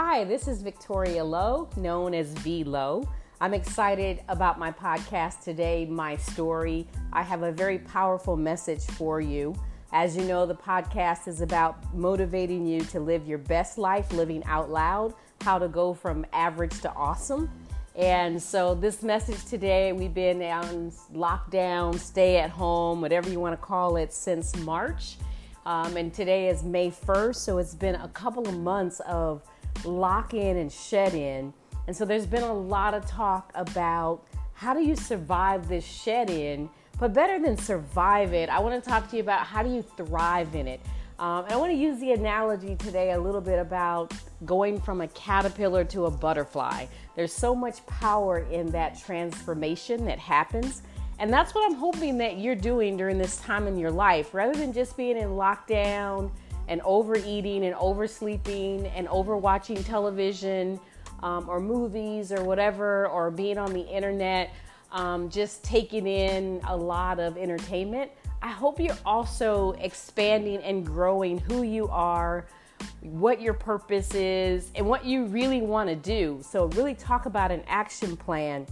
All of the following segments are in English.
Hi, this is Victoria Lowe, known as V Lowe. I'm excited about my podcast today, My Story. I have a very powerful message for you. As you know, the podcast is about motivating you to live your best life, living out loud, how to go from average to awesome. And so, this message today, we've been on lockdown, stay at home, whatever you want to call it, since March. Um, and today is May 1st, so it's been a couple of months of lock in and shed in. And so there's been a lot of talk about how do you survive this shed in, but better than survive it, I want to talk to you about how do you thrive in it. Um, and I want to use the analogy today a little bit about going from a caterpillar to a butterfly. There's so much power in that transformation that happens. And that's what I'm hoping that you're doing during this time in your life. Rather than just being in lockdown, and overeating and oversleeping and overwatching television um, or movies or whatever, or being on the internet, um, just taking in a lot of entertainment. I hope you're also expanding and growing who you are, what your purpose is, and what you really want to do. So, really talk about an action plan.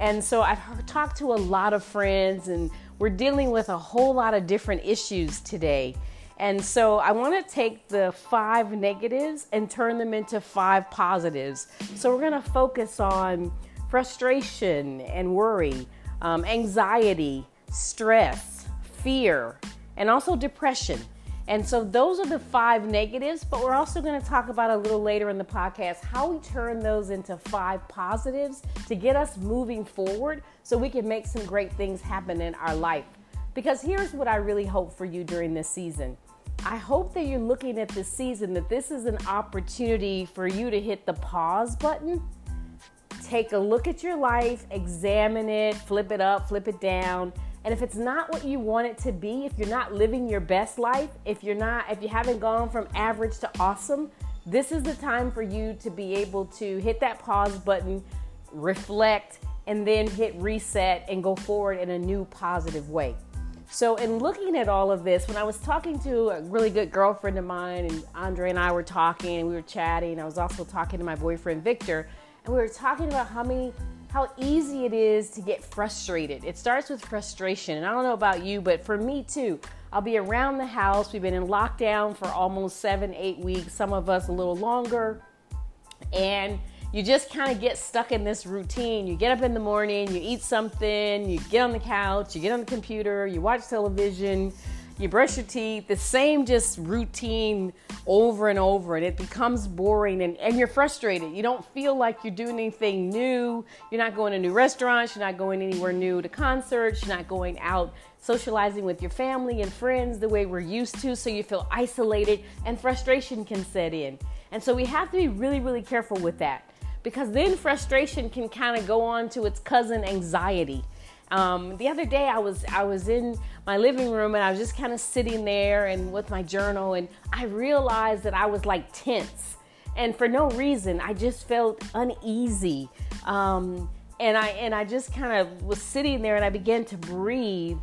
And so, I've talked to a lot of friends, and we're dealing with a whole lot of different issues today. And so I want to take the five negatives and turn them into five positives. So we're going to focus on frustration and worry, um, anxiety, stress, fear, and also depression. And so those are the five negatives, but we're also going to talk about a little later in the podcast how we turn those into five positives to get us moving forward so we can make some great things happen in our life. Because here's what I really hope for you during this season. I hope that you're looking at this season that this is an opportunity for you to hit the pause button. Take a look at your life, examine it, flip it up, flip it down. And if it's not what you want it to be, if you're not living your best life, if you're not if you haven't gone from average to awesome, this is the time for you to be able to hit that pause button, reflect, and then hit reset and go forward in a new positive way. So, in looking at all of this, when I was talking to a really good girlfriend of mine, and Andre and I were talking, and we were chatting, I was also talking to my boyfriend Victor, and we were talking about how many, how easy it is to get frustrated. It starts with frustration, and I don't know about you, but for me too. I'll be around the house. We've been in lockdown for almost seven, eight weeks, some of us a little longer. And you just kind of get stuck in this routine. You get up in the morning, you eat something, you get on the couch, you get on the computer, you watch television, you brush your teeth, the same just routine over and over, and it becomes boring and, and you're frustrated. You don't feel like you're doing anything new. You're not going to new restaurants, you're not going anywhere new to concerts, you're not going out socializing with your family and friends the way we're used to, so you feel isolated and frustration can set in. And so we have to be really, really careful with that because then frustration can kind of go on to its cousin anxiety. Um, the other day I was I was in my living room and I was just kind of sitting there and with my journal and I realized that I was like tense. And for no reason I just felt uneasy. Um, and I and I just kind of was sitting there and I began to breathe.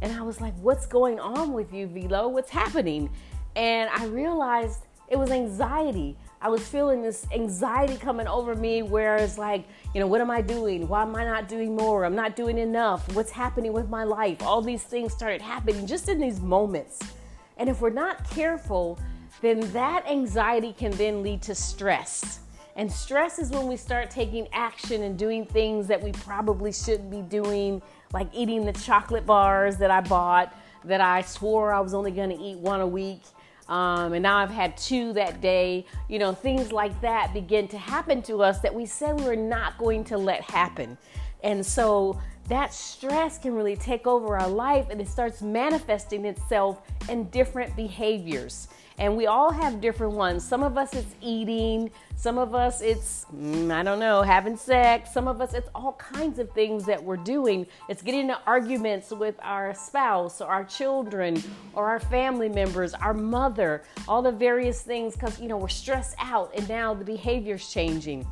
And I was like what's going on with you V Lowe what's happening? And I realized it was anxiety I was feeling this anxiety coming over me where it's like, you know, what am I doing? Why am I not doing more? I'm not doing enough. What's happening with my life? All these things started happening just in these moments. And if we're not careful, then that anxiety can then lead to stress. And stress is when we start taking action and doing things that we probably shouldn't be doing, like eating the chocolate bars that I bought that I swore I was only to eat one a week um, and now I've had two that day. You know, things like that begin to happen to us that we said we were not going to let happen. And so that stress can really take over our life and it starts manifesting itself in different behaviors. And we all have different ones. Some of us it's eating, some of us it's, mm, I don't know, having sex, some of us it's all kinds of things that we're doing. It's getting into arguments with our spouse or our children or our family members, our mother, all the various things because, you know, we're stressed out and now the behavior's changing.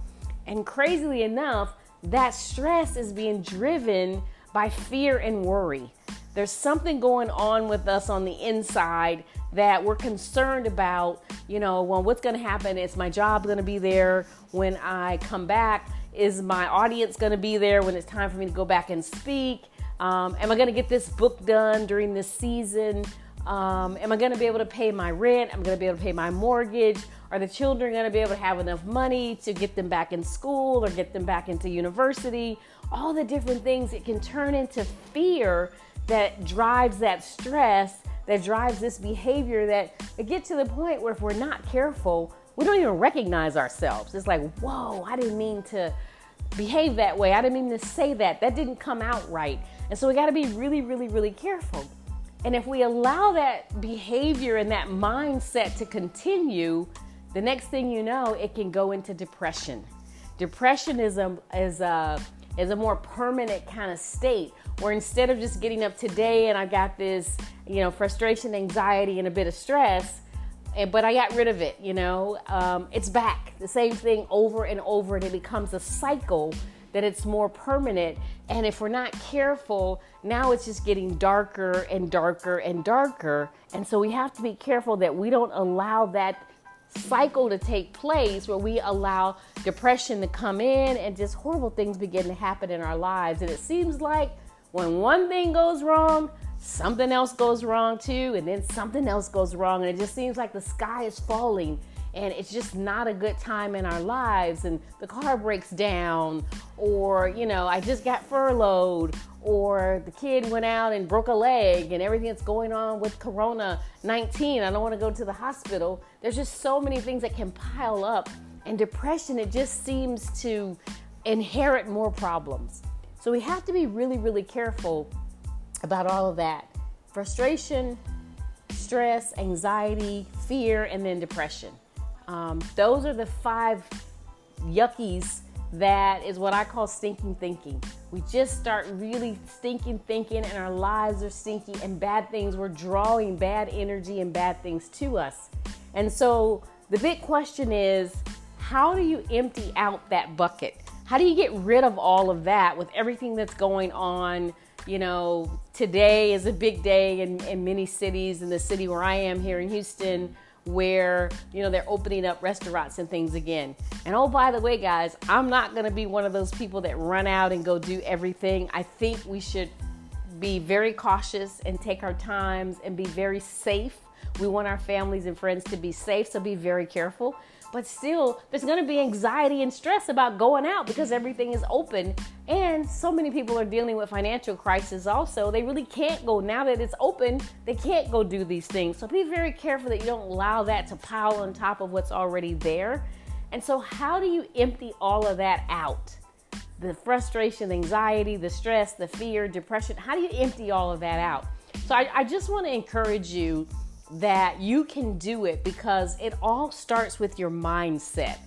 And crazily enough, that stress is being driven by fear and worry. There's something going on with us on the inside that we're concerned about. You know, well, what's going to happen? Is my job going to be there when I come back? Is my audience going to be there when it's time for me to go back and speak? Um, am I going to get this book done during this season? Um, am I going to be able to pay my rent? Am I going to be able to pay my mortgage? Are the children going to be able to have enough money to get them back in school or get them back into university? All the different things it can turn into fear that drives that stress, that drives this behavior that it get to the point where if we're not careful, we don't even recognize ourselves. It's like, whoa, I didn't mean to behave that way. I didn't mean to say that. That didn't come out right. And so we got to be really, really, really careful. And if we allow that behavior and that mindset to continue, the next thing you know, it can go into depression. Depression is a is a is a more permanent kind of state where instead of just getting up today and I got this, you know, frustration, anxiety, and a bit of stress, and but I got rid of it, you know, um, it's back. The same thing over and over, and it becomes a cycle that it's more permanent. And if we're not careful, now it's just getting darker and darker and darker. And so we have to be careful that we don't allow that cycle to take place where we allow depression to come in and just horrible things begin to happen in our lives. And it seems like when one thing goes wrong, something else goes wrong too, and then something else goes wrong. And it just seems like the sky is falling and it's just not a good time in our lives and the car breaks down or you know i just got furloughed or the kid went out and broke a leg and everything that's going on with corona 19 i don't want to go to the hospital there's just so many things that can pile up and depression it just seems to inherit more problems so we have to be really really careful about all of that frustration stress anxiety fear and then depression um, those are the five yuckies that is what I call stinking thinking. We just start really stinking thinking, and our lives are stinky, and bad things, we're drawing bad energy and bad things to us. And so the big question is how do you empty out that bucket? How do you get rid of all of that with everything that's going on? You know, today is a big day in, in many cities, in the city where I am here in Houston where you know they're opening up restaurants and things again. And oh by the way guys, I'm not going to be one of those people that run out and go do everything. I think we should be very cautious and take our times and be very safe. We want our families and friends to be safe, so be very careful. But still, there's to be anxiety and stress about going out because everything is open. And so many people are dealing with financial crisis also. They really can't go, now that it's open, they can't go do these things. So be very careful that you don't allow that to pile on top of what's already there. And so, how do you empty all of that out? The frustration, the anxiety, the stress, the fear, depression, how do you empty all of that out? So, I, I just want to encourage you that you can do it because it all starts with your mindset.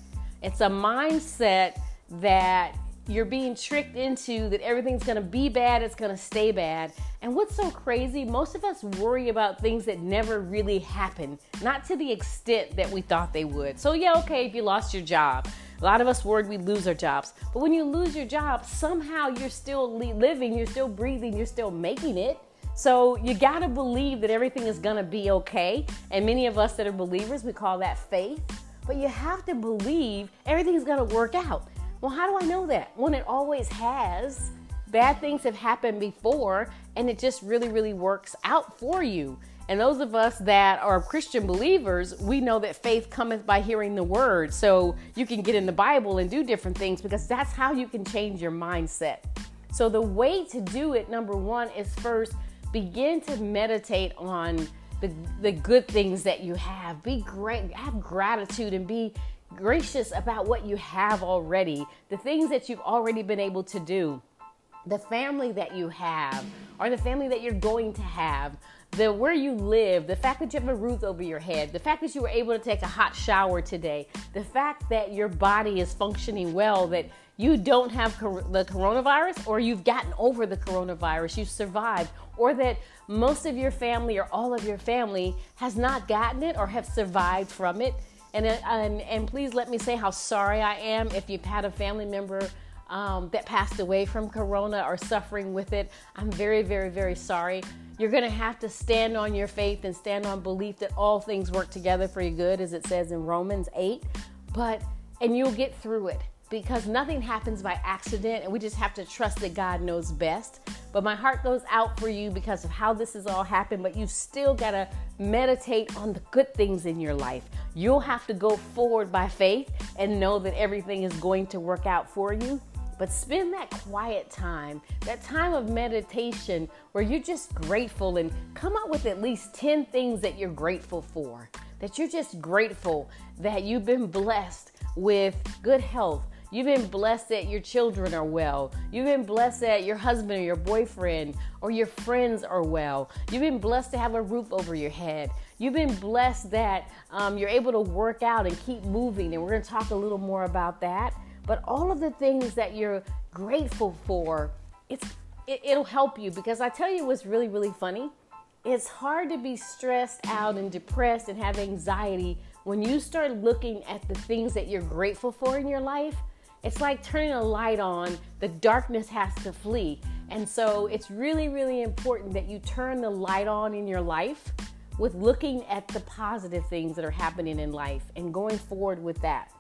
It's a mindset that you're being tricked into that everything's to be bad, it's to stay bad. And what's so crazy, most of us worry about things that never really happen, not to the extent that we thought they would. So, yeah, okay, if you lost your job. A lot of us worried we'd lose our jobs. But when you lose your job, somehow you're still living, you're still breathing, you're still making it. So you got to believe that everything is going to be okay. And many of us that are believers, we call that faith. But you have to believe everything's going to work out. Well, how do I know that? When it always has. Bad things have happened before, and it just really, really works out for you. And those of us that are Christian believers, we know that faith cometh by hearing the word. So you can get in the Bible and do different things because that's how you can change your mindset. So the way to do it, number one, is first begin to meditate on the, the good things that you have. Be great, have gratitude and be gracious about what you have already, the things that you've already been able to do, the family that you have, or the family that you're going to have, the where you live, the fact that you have a roof over your head, the fact that you were able to take a hot shower today, the fact that your body is functioning well, that you don't have the coronavirus or you've gotten over the coronavirus, you've survived, or that most of your family or all of your family has not gotten it or have survived from it. And, and, and please let me say how sorry I am if you've had a family member um, that passed away from corona are suffering with it. I'm very, very, very sorry. You're going to have to stand on your faith and stand on belief that all things work together for your good, as it says in Romans 8. But, and you'll get through it because nothing happens by accident, and we just have to trust that God knows best. But my heart goes out for you because of how this has all happened, but you still got to meditate on the good things in your life. You'll have to go forward by faith and know that everything is going to work out for you. But spend that quiet time, that time of meditation where you're just grateful and come up with at least 10 things that you're grateful for. That you're just grateful that you've been blessed with good health, You've been blessed that your children are well. You've been blessed that your husband or your boyfriend or your friends are well. You've been blessed to have a roof over your head. You've been blessed that um, you're able to work out and keep moving. And we're going to talk a little more about that. But all of the things that you're grateful for, it's it, it'll help you because I tell you what's really, really funny. It's hard to be stressed out and depressed and have anxiety when you start looking at the things that you're grateful for in your life it's like turning a light on, the darkness has to flee. And so it's really, really important that you turn the light on in your life with looking at the positive things that are happening in life and going forward with that.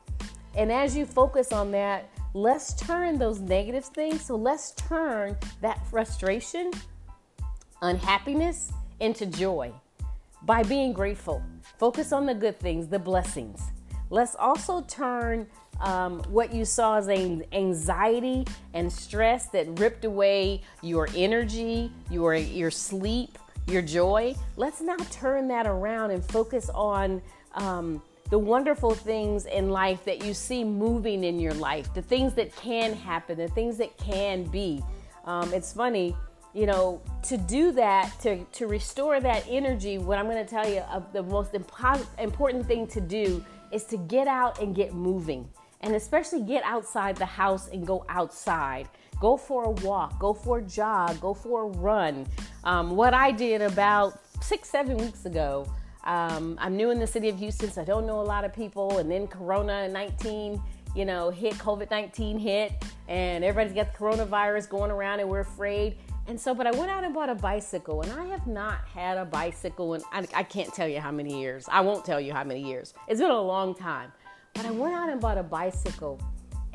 And as you focus on that, let's turn those negative things. So let's turn that frustration, unhappiness into joy by being grateful. Focus on the good things, the blessings. Let's also turn um, what you saw as anxiety and stress that ripped away your energy, your your sleep, your joy. Let's now turn that around and focus on um, the wonderful things in life that you see moving in your life, the things that can happen, the things that can be. Um, it's funny, you know, to do that, to, to restore that energy, what I'm going to tell you, uh, the most impo- important thing to do is to get out and get moving and especially get outside the house and go outside. Go for a walk, go for a jog, go for a run. Um, what I did about six, seven weeks ago, um, I'm new in the city of Houston, so I don't know a lot of people. And then Corona 19, you know, hit, COVID 19 hit, and everybody's got the coronavirus going around and we're afraid. And so, but I went out and bought a bicycle, and I have not had a bicycle in, I, I can't tell you how many years. I won't tell you how many years. It's been a long time. But I went out and bought a bicycle.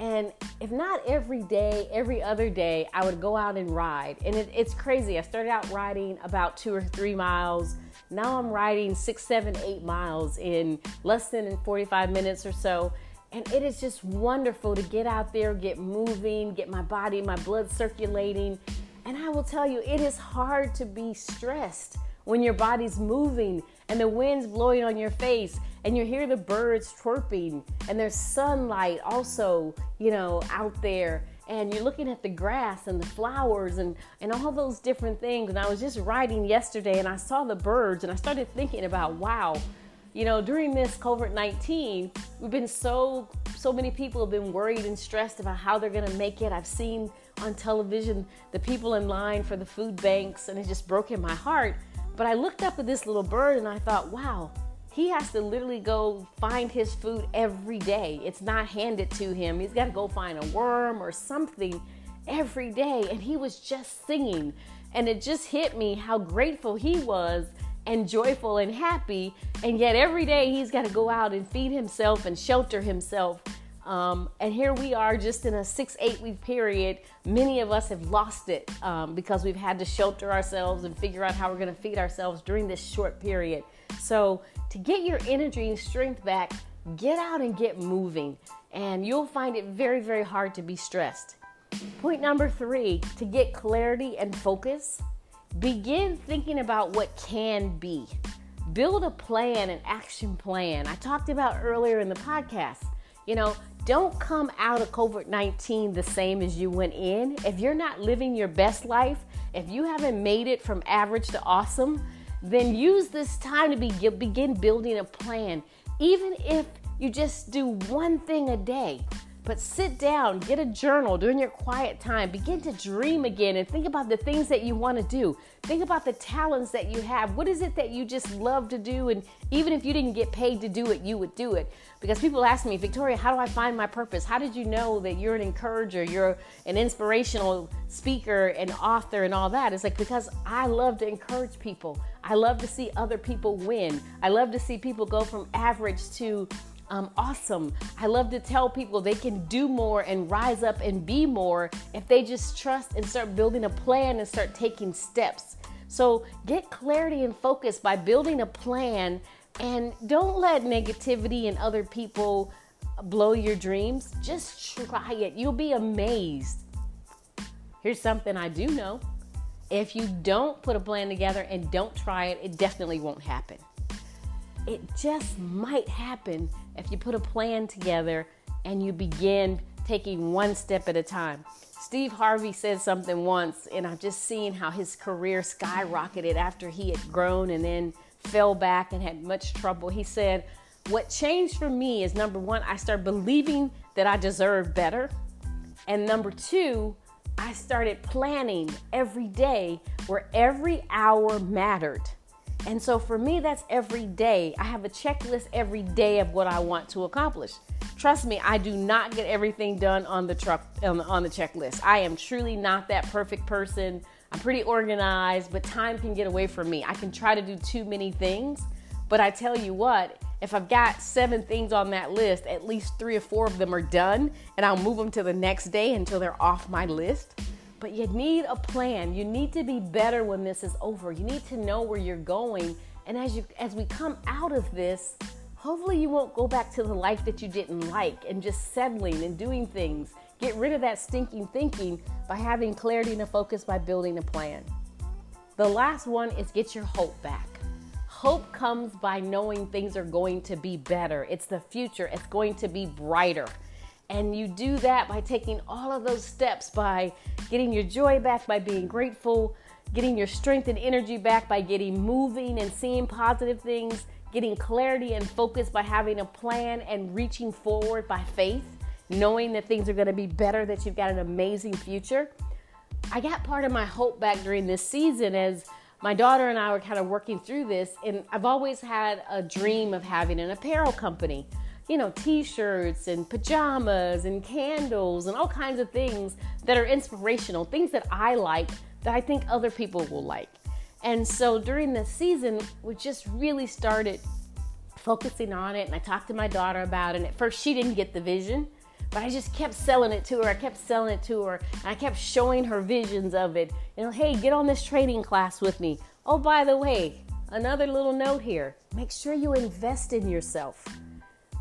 And if not every day, every other day, I would go out and ride. And it, it's crazy. I started out riding about two or three miles. Now I'm riding six, seven, eight miles in less than 45 minutes or so. And it is just wonderful to get out there, get moving, get my body, my blood circulating. And I will tell you, it is hard to be stressed when your body's moving and the wind's blowing on your face and you hear the birds chirping and there's sunlight also, you know, out there and you're looking at the grass and the flowers and, and all those different things. And I was just riding yesterday and I saw the birds and I started thinking about, wow, you know, during this COVID 19, we've been so, so many people have been worried and stressed about how they're going to make it. I've seen on television the people in line for the food banks and it just broke in my heart. But I looked up at this little bird and I thought, wow, he has to literally go find his food every day. It's not handed to him. He's got to go find a worm or something every day. And he was just singing. And it just hit me how grateful he was and joyful and happy. And yet every day he's got to go out and feed himself and shelter himself um, and here we are just in a six, eight week period. Many of us have lost it um, because we've had to shelter ourselves and figure out how we're going to feed ourselves during this short period. So, to get your energy and strength back, get out and get moving. And you'll find it very, very hard to be stressed. Point number three to get clarity and focus, begin thinking about what can be. Build a plan, an action plan. I talked about earlier in the podcast. You know, don't come out of COVID 19 the same as you went in. If you're not living your best life, if you haven't made it from average to awesome, then use this time to be, begin building a plan. Even if you just do one thing a day, but sit down, get a journal during your quiet time, begin to dream again and think about the things that you want to do. Think about the talents that you have. What is it that you just love to do? And even if you didn't get paid to do it, you would do it. Because people ask me, Victoria, how do I find my purpose? How did you know that you're an encourager, you're an inspirational speaker and author and all that? It's like because I love to encourage people. I love to see other people win. I love to see people go from average to um, awesome. I love to tell people they can do more and rise up and be more if they just trust and start building a plan and start taking steps. So get clarity and focus by building a plan and don't let negativity and other people blow your dreams. Just try it. You'll be amazed. Here's something I do know. If you don't put a plan together and don't try it, it definitely won't happen. It just might happen if you put a plan together and you begin taking one step at a time. Steve Harvey said something once, and I've just seen how his career skyrocketed after he had grown and then fell back and had much trouble. He said, What changed for me is number one, I started believing that I deserve better. And number two, I started planning every day where every hour mattered. And so for me, that's every day. I have a checklist every day of what I want to accomplish. Trust me, I do not get everything done on the truck on the, on the checklist. I am truly not that perfect person. I'm pretty organized, but time can get away from me. I can try to do too many things, but I tell you what, if I've got seven things on that list, at least three or four of them are done, and I'll move them to the next day until they're off my list. But you need a plan. You need to be better when this is over. You need to know where you're going. And as you as we come out of this, hopefully you won't go back to the life that you didn't like and just settling and doing things. Get rid of that stinking thinking by having clarity and a focus by building a plan. The last one is get your hope back. Hope comes by knowing things are going to be better. It's the future, it's going to be brighter. And you do that by taking all of those steps by getting your joy back, by being grateful, getting your strength and energy back by getting moving and seeing positive things, getting clarity and focus by having a plan and reaching forward by faith, knowing that things are going to be better, that you've got an amazing future. I got part of my hope back during this season as my daughter and I were kind of working through this, and I've always had a dream of having an apparel company you know, t shirts and pajamas and candles and all kinds of things that are inspirational, things that I like that I think other people will like. And so during the season, we just really started focusing on it. And I talked to my daughter about it. And at first, she didn't get the vision, but I just kept selling it to her. I kept selling it to her. And I kept showing her visions of it. You know, hey, get on this training class with me. Oh, by the way, another little note here make sure you invest in yourself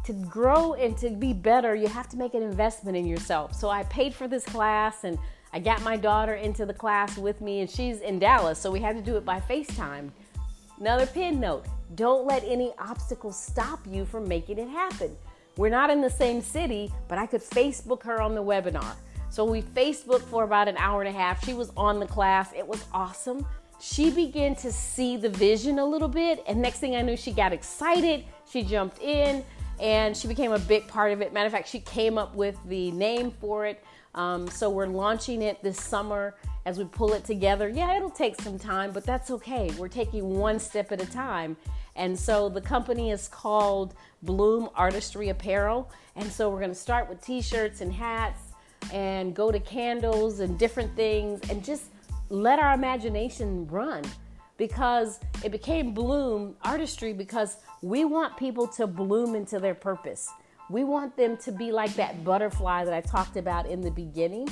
to grow and to be better, you have to make an investment in yourself. So I paid for this class and I got my daughter into the class with me, and she's in Dallas, so we had to do it by FaceTime. Another pin note don't let any obstacles stop you from making it happen. We're not in the same city, but I could Facebook her on the webinar. So we Facebook for about an hour and a half. She was on the class, it was awesome. She began to see the vision a little bit, and next thing I knew, she got excited. She jumped in and she became a big part of it. Matter of fact, she came up with the name for it. Um, so we're launching it this summer as we pull it together. Yeah, it'll take some time, but that's okay. We're taking one step at a time. And so the company is called Bloom Artistry Apparel. And so we're going to start with t shirts and hats and go to candles and different things and just let our imagination run because it became Bloom Artistry because we want people to bloom into their purpose. We want them to be like that butterfly that I talked about in the beginning.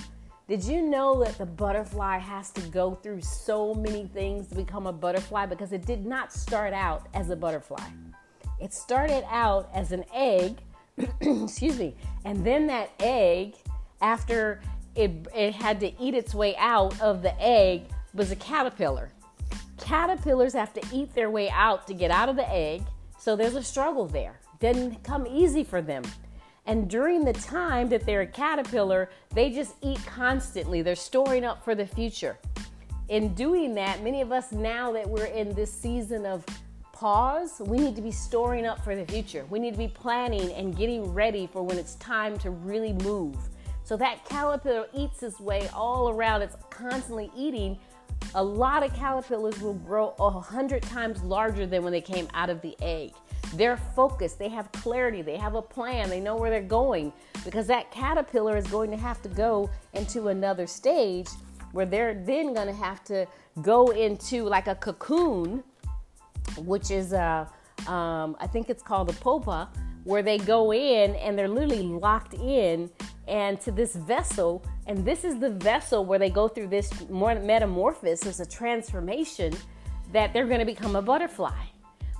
Did you know that the butterfly has to go through so many things to become a butterfly? Because it did not start out as a butterfly. It started out as an egg, excuse me, and then that egg, after it, it had to eat its way out of the egg, was a caterpillar. Caterpillars have to eat their way out to get out of the egg so there's a struggle there. Didn't come easy for them. And during the time that they're a caterpillar, they just eat constantly. They're storing up for the future. In doing that, many of us now that we're in this season of pause, we need to be storing up for the future. We need to be planning and getting ready for when it's time to really move. So that caterpillar eats its way all around. It's constantly eating. A lot of caterpillars will grow a hundred times larger than when they came out of the egg. They're focused, they have clarity, they have a plan, they know where they're going because that caterpillar is going to have to go into another stage where they're then going to have to go into like a cocoon, which is a, um, I think it's called a pupa, where they go in and they're literally locked in and to this vessel. And this is the vessel where they go through this metamorphosis, a transformation that they're going to become a butterfly.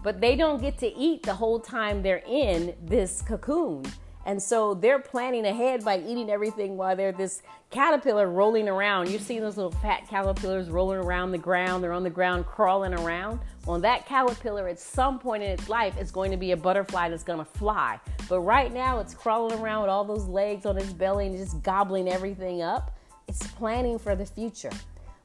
But they don't get to eat the whole time they're in this cocoon. And so they're planning ahead by eating everything while they're this caterpillar rolling around. You've seen those little fat caterpillars rolling around the ground. They're on the ground crawling around. Well, that caterpillar at some point in its life is going to be a butterfly that's going to fly. But right now it's crawling around with all those legs on its belly and just gobbling everything up. It's planning for the future.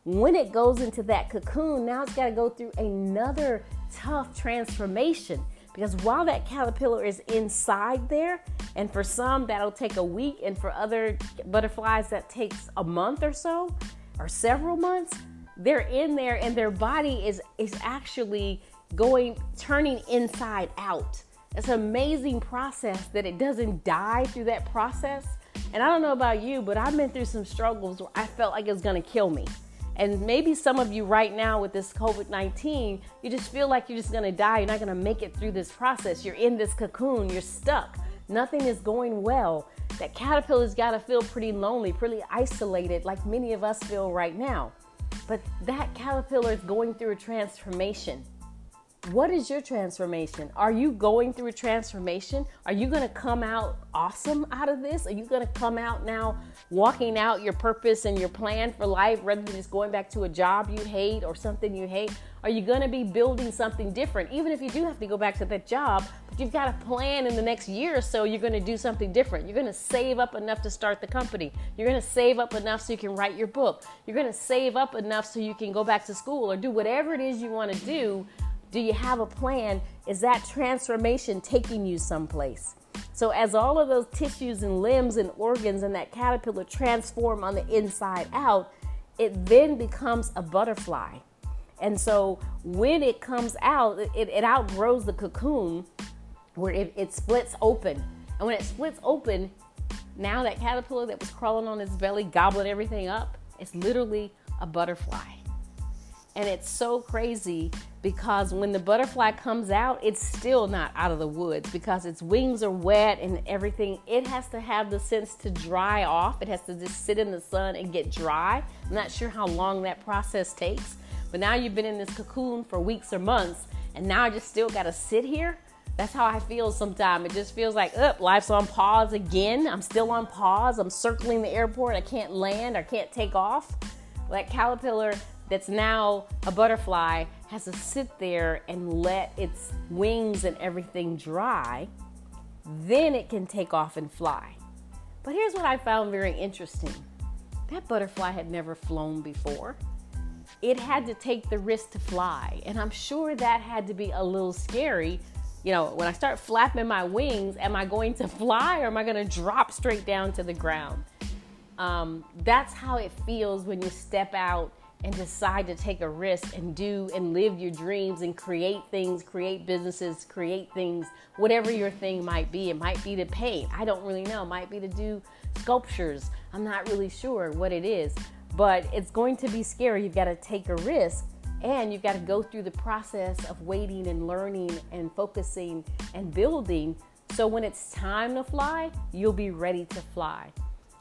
When it goes into that cocoon, now it's got to go through another tough transformation because while that caterpillar is inside there, and for some that'll take a week, and for other butterflies that takes a month or so, or several months, they're in there and their body is is actually going turning inside out. It's an amazing process that it doesn't die through that process. And I don't know about you, but I've been through some struggles where I felt like it was gonna kill me. And maybe some of you right now with this COVID 19, you just feel like you're just gonna die. You're not gonna make it through this process. You're in this cocoon, you're stuck. Nothing is going well. That caterpillar's gotta feel pretty lonely, pretty isolated, like many of us feel right now. But that caterpillar is going through a transformation. What is your transformation? Are you going through a transformation? Are you going to come out awesome out of this? Are you going to come out now walking out your purpose and your plan for life rather than just going back to a job you hate or something you hate? Are you going to be building something different? Even if you do have to go back to that job, you've got a plan in the next year or so, you're going to do something different. You're going to save up enough to start the company. You're going to save up enough so you can write your book. You're going to save up enough so you can go back to school or do whatever it is you want to do do you have a plan? Is that transformation taking you someplace? So, as all of those tissues and limbs and organs and that caterpillar transform on the inside out, it then becomes a butterfly. And so, when it comes out, it, it outgrows the cocoon where it, it splits open. And when it splits open, now that caterpillar that was crawling on its belly, gobbling everything up, it's literally a butterfly. And it's so crazy because when the butterfly comes out, it's still not out of the woods because its wings are wet and everything. It has to have the sense to dry off. It has to just sit in the sun and get dry. I'm not sure how long that process takes, but now you've been in this cocoon for weeks or months, and now I just still got to sit here. That's how I feel sometimes. It just feels like, up, life's on pause again. I'm still on pause. I'm circling the airport. I can't land. I can't take off. That caterpillar that's now a butterfly has to sit there and let its wings and everything dry, then it can take off and fly. But here's what I found very interesting that butterfly had never flown before. It had to take the risk to fly, and I'm sure that had to be a little scary. You know, when I start flapping my wings, am I going to fly or am I going to drop straight down to the ground? Um, that's how it feels when you step out and decide to take a risk and do and live your dreams and create things, create businesses, create things, whatever your thing might be. It might be to paint. I don't really know. It might be to do sculptures. I'm not really sure what it is, but it's going to be scary. You've got to take a risk and you've got to go through the process of waiting and learning and focusing and building. So when it's time to fly, you'll be ready to fly.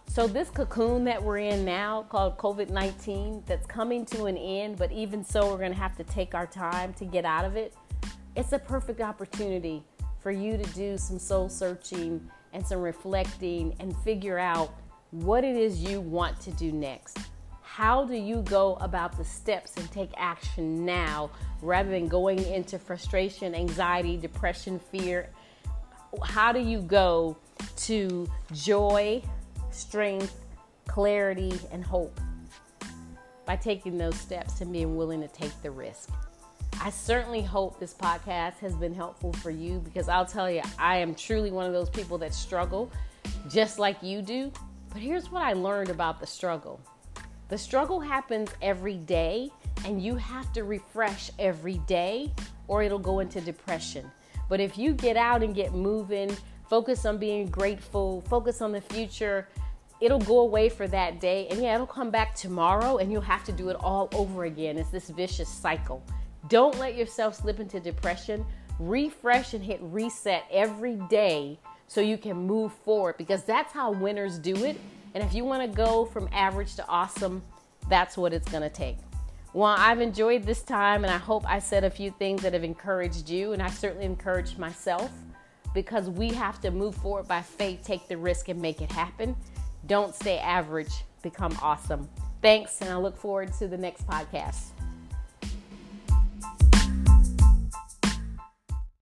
So, this cocoon that we're in now called COVID 19, that's coming to an end, but even so, we're going to have to take our time to get out of it. It's a perfect opportunity for you to do some soul searching and some reflecting and figure out what it is you want to do next. How do you go about the steps and take action now rather than going into frustration, anxiety, depression, fear? How do you go to joy? strength, clarity, and hope by taking those steps and being willing to take the risk. I certainly hope this podcast has been helpful for you because I'll tell you, I am truly one of those people that struggle just like you do. But here's what I learned about the struggle the struggle happens every day, and you have to refresh every day, or it'll go into depression. But if you get out and get moving, focus on being grateful, focus on the future, it'll go away for that day. And yeah, it'll come back tomorrow, and you'll have to do it all over again. It's this vicious cycle. Don't let yourself slip into depression. Refresh and hit reset every day so you can move forward because that's how winners do it. And if you want to go from average to awesome, that's what it's going to take. Well, I've enjoyed this time and I hope I said a few things that have encouraged you, and I certainly encouraged myself because we have to move forward by faith, take the risk, and make it happen. Don't stay average, become awesome. Thanks, and I look forward to the next podcast.